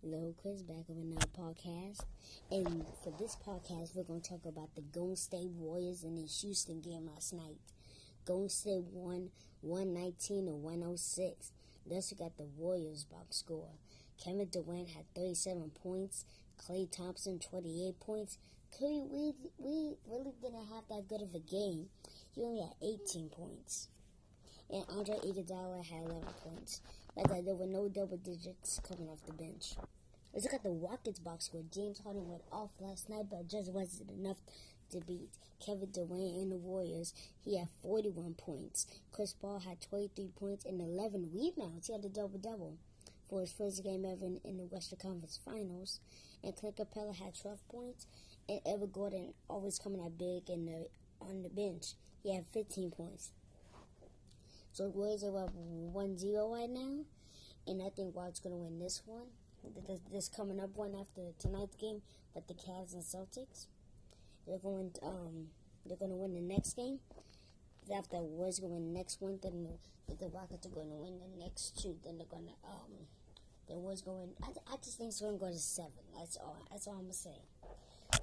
Chris back with another podcast. And for this podcast, we're going to talk about the Golden State Warriors and the Houston game last night. Golden State won 119 to 106. Thus, we got the Warriors box score. Kevin Durant had 37 points. Klay Thompson 28 points. Curry, we, we really didn't have that good of a game. He only had 18 points. And Andre Iguodala had 11 points. Like there were no double digits coming off the bench. Let's look at the Rockets box score. James Harden went off last night, but just wasn't enough to beat Kevin Durant and the Warriors. He had 41 points. Chris Paul had 23 points and 11 rebounds. He had a double double for his first game ever in, the Western Conference Finals. And Clint Capela had 12 points. And Eric Gordon always coming out big on the bench. He had 15 points. So the Warriors are up 1-0 right now, and I think Wild's going to win this one. This, this coming up one after tonight's game, but the Cavs and Celtics, they're going to, um they're going to win the next game. After the Warriors going to win the next one, then the, the Rockets are going to win the next two. Then they're going to um the Warriors going. I, I just think it's going to go to seven. That's all. That's all I'm gonna say.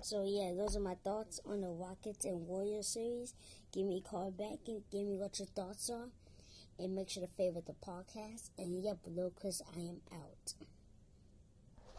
So yeah, those are my thoughts on the Rockets and Warriors series. Give me a call back and give me what your thoughts are and make sure to favorite the podcast. And yeah, below Chris, I am out.